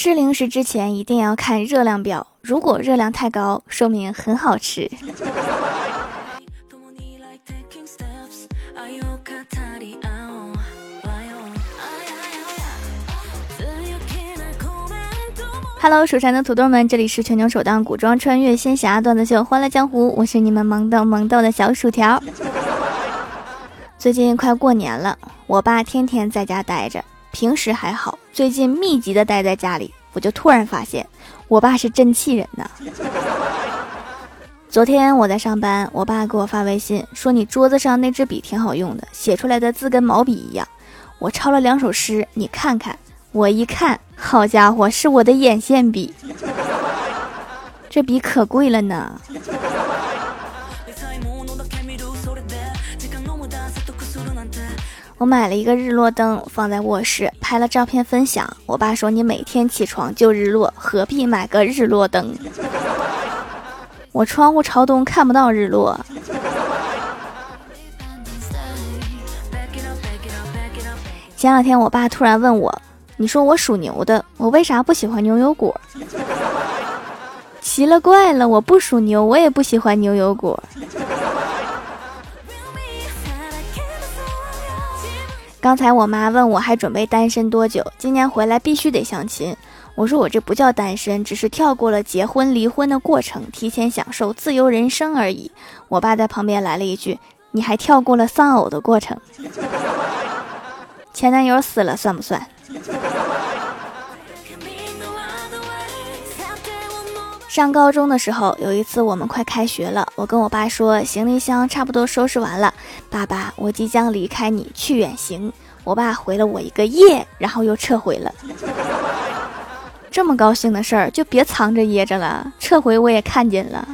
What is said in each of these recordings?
吃零食之前一定要看热量表，如果热量太高，说明很好吃。Hello，蜀山的土豆们，这里是全球首档古装穿越仙侠段子秀《欢乐江湖》，我是你们萌豆萌豆的小薯条。最近快过年了，我爸天天在家待着。平时还好，最近密集的待在家里，我就突然发现，我爸是真气人呐。昨天我在上班，我爸给我发微信说：“你桌子上那支笔挺好用的，写出来的字跟毛笔一样。”我抄了两首诗，你看看。我一看，好家伙，是我的眼线笔，这笔可贵了呢。我买了一个日落灯，放在卧室，拍了照片分享。我爸说：“你每天起床就日落，何必买个日落灯？” 我窗户朝东，看不到日落。前两天，我爸突然问我：“你说我属牛的，我为啥不喜欢牛油果？” 奇了怪了，我不属牛，我也不喜欢牛油果。刚才我妈问我还准备单身多久，今年回来必须得相亲。我说我这不叫单身，只是跳过了结婚离婚的过程，提前享受自由人生而已。我爸在旁边来了一句：“你还跳过了丧偶的过程，前男友死了算不算？”上高中的时候，有一次我们快开学了，我跟我爸说行李箱差不多收拾完了，爸爸，我即将离开你去远行。我爸回了我一个耶，然后又撤回了。这么高兴的事儿就别藏着掖着了，撤回我也看见了。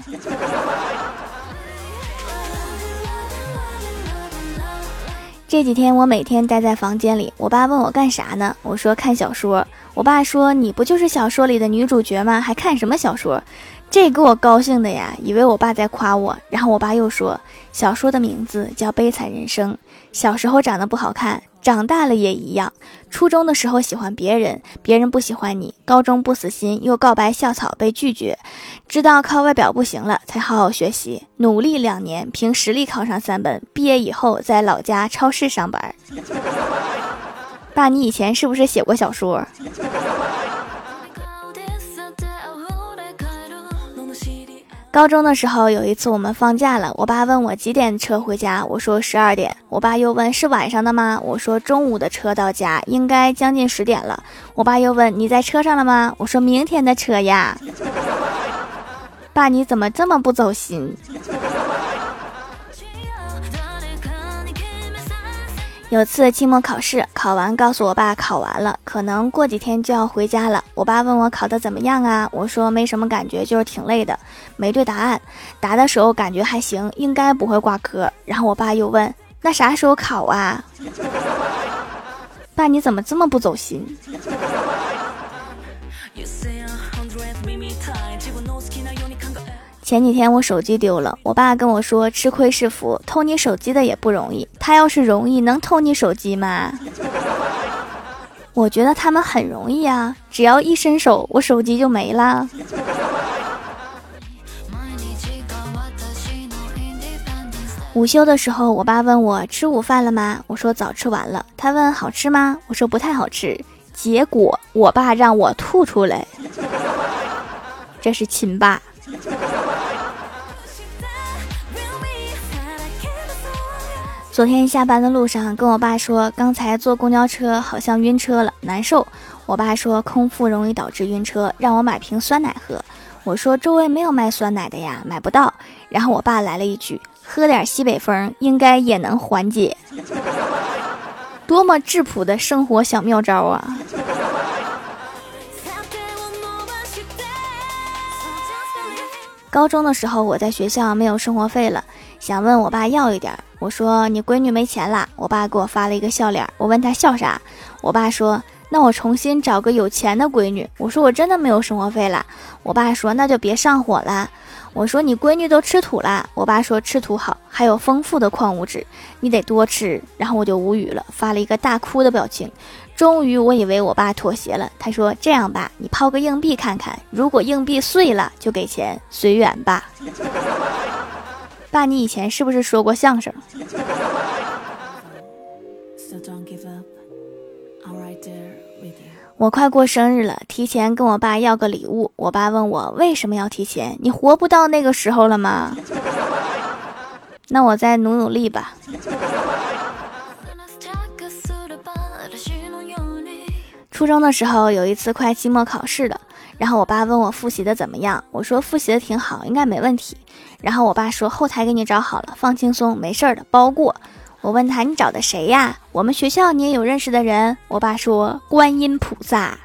这几天我每天待在房间里，我爸问我干啥呢？我说看小说。我爸说你不就是小说里的女主角吗？还看什么小说？这给我高兴的呀，以为我爸在夸我。然后我爸又说，小说的名字叫《悲惨人生》。小时候长得不好看。长大了也一样，初中的时候喜欢别人，别人不喜欢你；高中不死心，又告白校草被拒绝，知道靠外表不行了，才好好学习，努力两年，凭实力考上三本，毕业以后在老家超市上班。爸，你以前是不是写过小说？高中的时候，有一次我们放假了，我爸问我几点车回家，我说十二点。我爸又问是晚上的吗？我说中午的车到家，应该将近十点了。我爸又问你在车上了吗？我说明天的车呀。爸，你怎么这么不走心？有次期末考试考完，告诉我爸考完了，可能过几天就要回家了。我爸问我考的怎么样啊？我说没什么感觉，就是挺累的，没对答案。答的时候感觉还行，应该不会挂科。然后我爸又问，那啥时候考啊？爸，你怎么这么不走心？前几天我手机丢了，我爸跟我说吃亏是福，偷你手机的也不容易。他要是容易，能偷你手机吗？我觉得他们很容易啊，只要一伸手，我手机就没了。午休的时候，我爸问我吃午饭了吗？我说早吃完了。他问好吃吗？我说不太好吃。结果我爸让我吐出来，这是亲爸。昨天下班的路上，跟我爸说，刚才坐公交车好像晕车了，难受。我爸说空腹容易导致晕车，让我买瓶酸奶喝。我说周围没有卖酸奶的呀，买不到。然后我爸来了一句：“喝点西北风，应该也能缓解。”多么质朴的生活小妙招啊！高中的时候，我在学校没有生活费了，想问我爸要一点。我说你闺女没钱了，我爸给我发了一个笑脸。我问他笑啥，我爸说那我重新找个有钱的闺女。我说我真的没有生活费了，我爸说那就别上火了。我说你闺女都吃土了，我爸说吃土好，还有丰富的矿物质，你得多吃。然后我就无语了，发了一个大哭的表情。终于，我以为我爸妥协了。他说：“这样吧，你抛个硬币看看，如果硬币碎了，就给钱，随缘吧。” 爸，你以前是不是说过相声？我快过生日了，提前跟我爸要个礼物。我爸问我为什么要提前？你活不到那个时候了吗？那我再努努力吧。初中的时候有一次快期末考试了，然后我爸问我复习的怎么样，我说复习的挺好，应该没问题。然后我爸说后台给你找好了，放轻松，没事儿的，包过。我问他你找的谁呀？我们学校你也有认识的人？我爸说观音菩萨。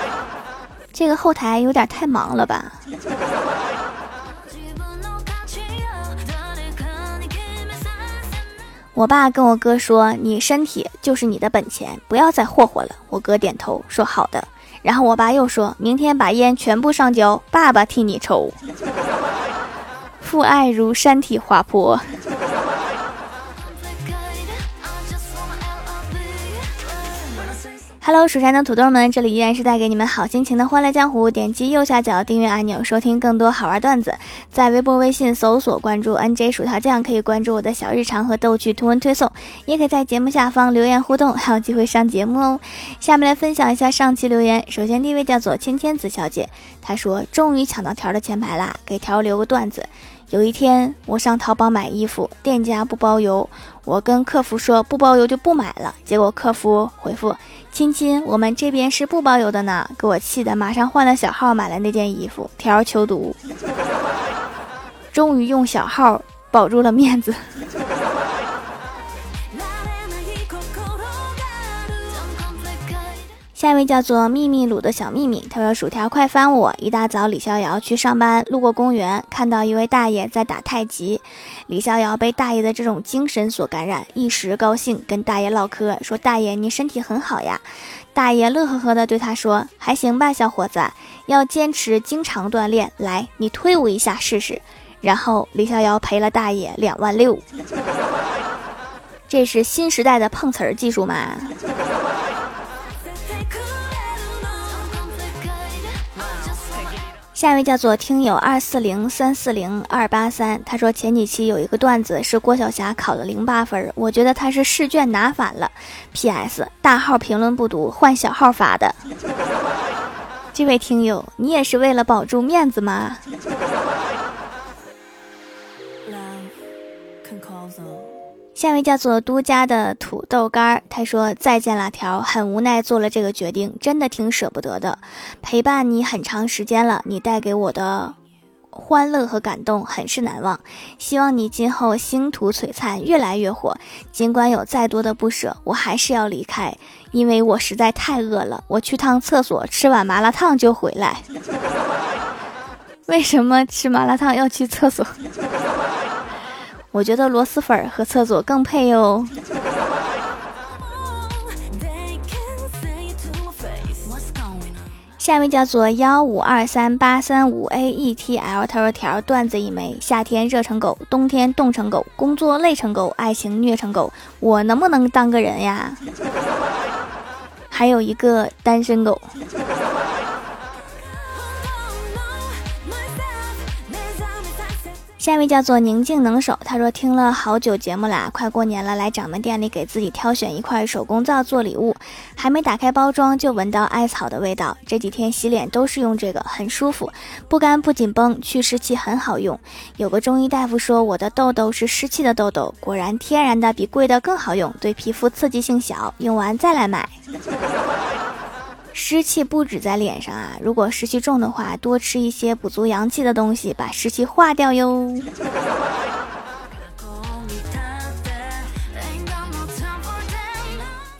这个后台有点太忙了吧？我爸跟我哥说你身体就是你的本钱，不要再霍霍了。我哥点头说好的。然后我爸又说明天把烟全部上交，爸爸替你抽。父爱如山体滑坡。Hello，蜀山的土豆们，这里依然是带给你们好心情的欢乐江湖。点击右下角订阅按钮，收听更多好玩段子。在微博、微信搜索关注 NJ 薯条酱，可以关注我的小日常和逗趣图文推送，也可以在节目下方留言互动，还有机会上节目哦。下面来分享一下上期留言。首先第一位叫做芊芊子小姐，她说终于抢到条的前排啦，给条留个段子。有一天，我上淘宝买衣服，店家不包邮，我跟客服说不包邮就不买了。结果客服回复：“亲亲，我们这边是不包邮的呢。”给我气的，马上换了小号买了那件衣服。条求毒，终于用小号保住了面子。下一位叫做秘密鲁的小秘密，他说：“薯条快翻我！一大早，李逍遥去上班，路过公园，看到一位大爷在打太极。李逍遥被大爷的这种精神所感染，一时高兴，跟大爷唠嗑，说：‘大爷，你身体很好呀。’大爷乐呵呵的对他说：‘还行吧，小伙子，要坚持，经常锻炼。来，你推我一下试试。’然后李逍遥赔了大爷两万六。这是新时代的碰瓷儿技术吗？”下一位叫做听友二四零三四零二八三，他说前几期有一个段子是郭晓霞考了零八分，我觉得他是试卷拿反了。P.S. 大号评论不读，换小号发的。这位听友，你也是为了保住面子吗？下一位叫做都家的土豆干儿，他说再见辣条，很无奈做了这个决定，真的挺舍不得的。陪伴你很长时间了，你带给我的欢乐和感动很是难忘。希望你今后星途璀璨，越来越火。尽管有再多的不舍，我还是要离开，因为我实在太饿了。我去趟厕所，吃碗麻辣烫就回来。为什么吃麻辣烫要去厕所？我觉得螺蛳粉和厕所更配哦。下一位叫做幺五二三八三五 A E T L，他说条段子一枚：夏天热成狗，冬天冻成狗，工作累成狗，爱情虐成狗，我能不能当个人呀？还有一个单身狗。下一位叫做宁静能手，他说听了好久节目啦，快过年了，来掌门店里给自己挑选一块手工皂做礼物，还没打开包装就闻到艾草的味道。这几天洗脸都是用这个，很舒服，不干不紧绷，去湿气很好用。有个中医大夫说我的痘痘是湿气的痘痘，果然天然的比贵的更好用，对皮肤刺激性小，用完再来买。湿气不止在脸上啊，如果湿气重的话，多吃一些补足阳气的东西，把湿气化掉哟。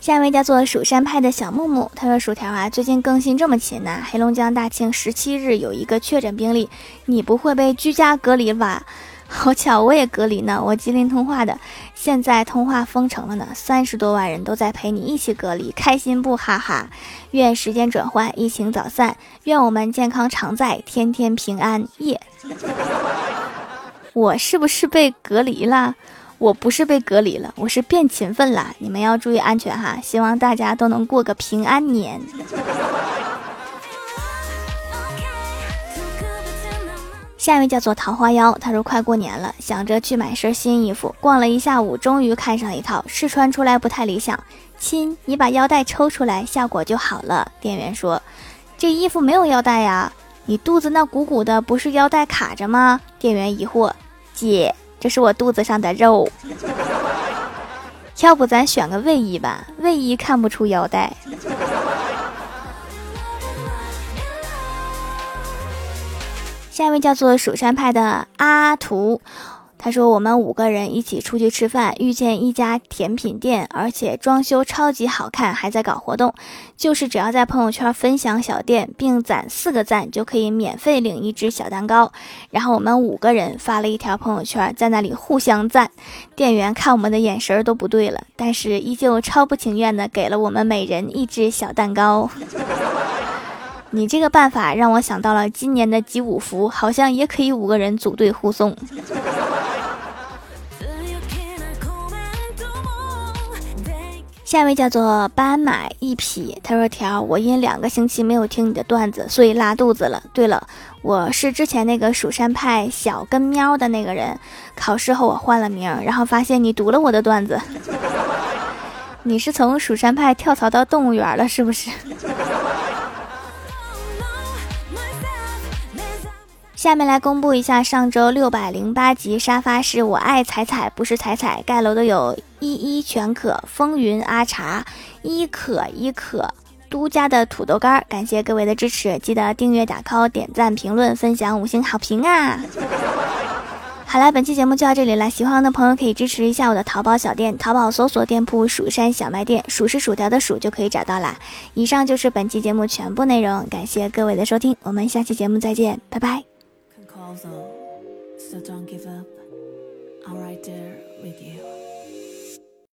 下一位叫做蜀山派的小木木，他说：“薯条啊，最近更新这么勤呐，黑龙江大庆十七日有一个确诊病例，你不会被居家隔离吧？” 好巧，我也隔离呢。我吉林通话的，现在通话封城了呢，三十多万人都在陪你一起隔离，开心不？哈哈。愿时间转换，疫情早散，愿我们健康常在，天天平安。夜。我是不是被隔离了？我不是被隔离了，我是变勤奋了。你们要注意安全哈，希望大家都能过个平安年。下一位叫做桃花妖，他说快过年了，想着去买身新衣服，逛了一下午，终于看上一套，试穿出来不太理想。亲，你把腰带抽出来，效果就好了。店员说，这衣服没有腰带呀，你肚子那鼓鼓的，不是腰带卡着吗？店员疑惑，姐，这是我肚子上的肉。要不咱选个卫衣吧，卫衣看不出腰带。下一位叫做蜀山派的阿图，他说我们五个人一起出去吃饭，遇见一家甜品店，而且装修超级好看，还在搞活动，就是只要在朋友圈分享小店并攒四个赞，就可以免费领一只小蛋糕。然后我们五个人发了一条朋友圈，在那里互相赞，店员看我们的眼神都不对了，但是依旧超不情愿的给了我们每人一只小蛋糕。你这个办法让我想到了今年的集五福，好像也可以五个人组队护送。下一位叫做斑马一匹，他说：“条，我因两个星期没有听你的段子，所以拉肚子了。对了，我是之前那个蜀山派小跟喵的那个人，考试后我换了名，然后发现你读了我的段子，你是从蜀山派跳槽到动物园了，是不是？” 下面来公布一下上周六百零八集沙发是我爱彩彩，不是彩彩盖楼的有依依全可风云阿茶依可依可都家的土豆干儿，感谢各位的支持，记得订阅打 call 点赞评论分享五星好评啊！好了，本期节目就到这里了，喜欢的朋友可以支持一下我的淘宝小店，淘宝搜索店铺蜀山小卖店，数是薯条的数就可以找到啦。以上就是本期节目全部内容，感谢各位的收听，我们下期节目再见，拜拜。So don't give up. I'm right there with you.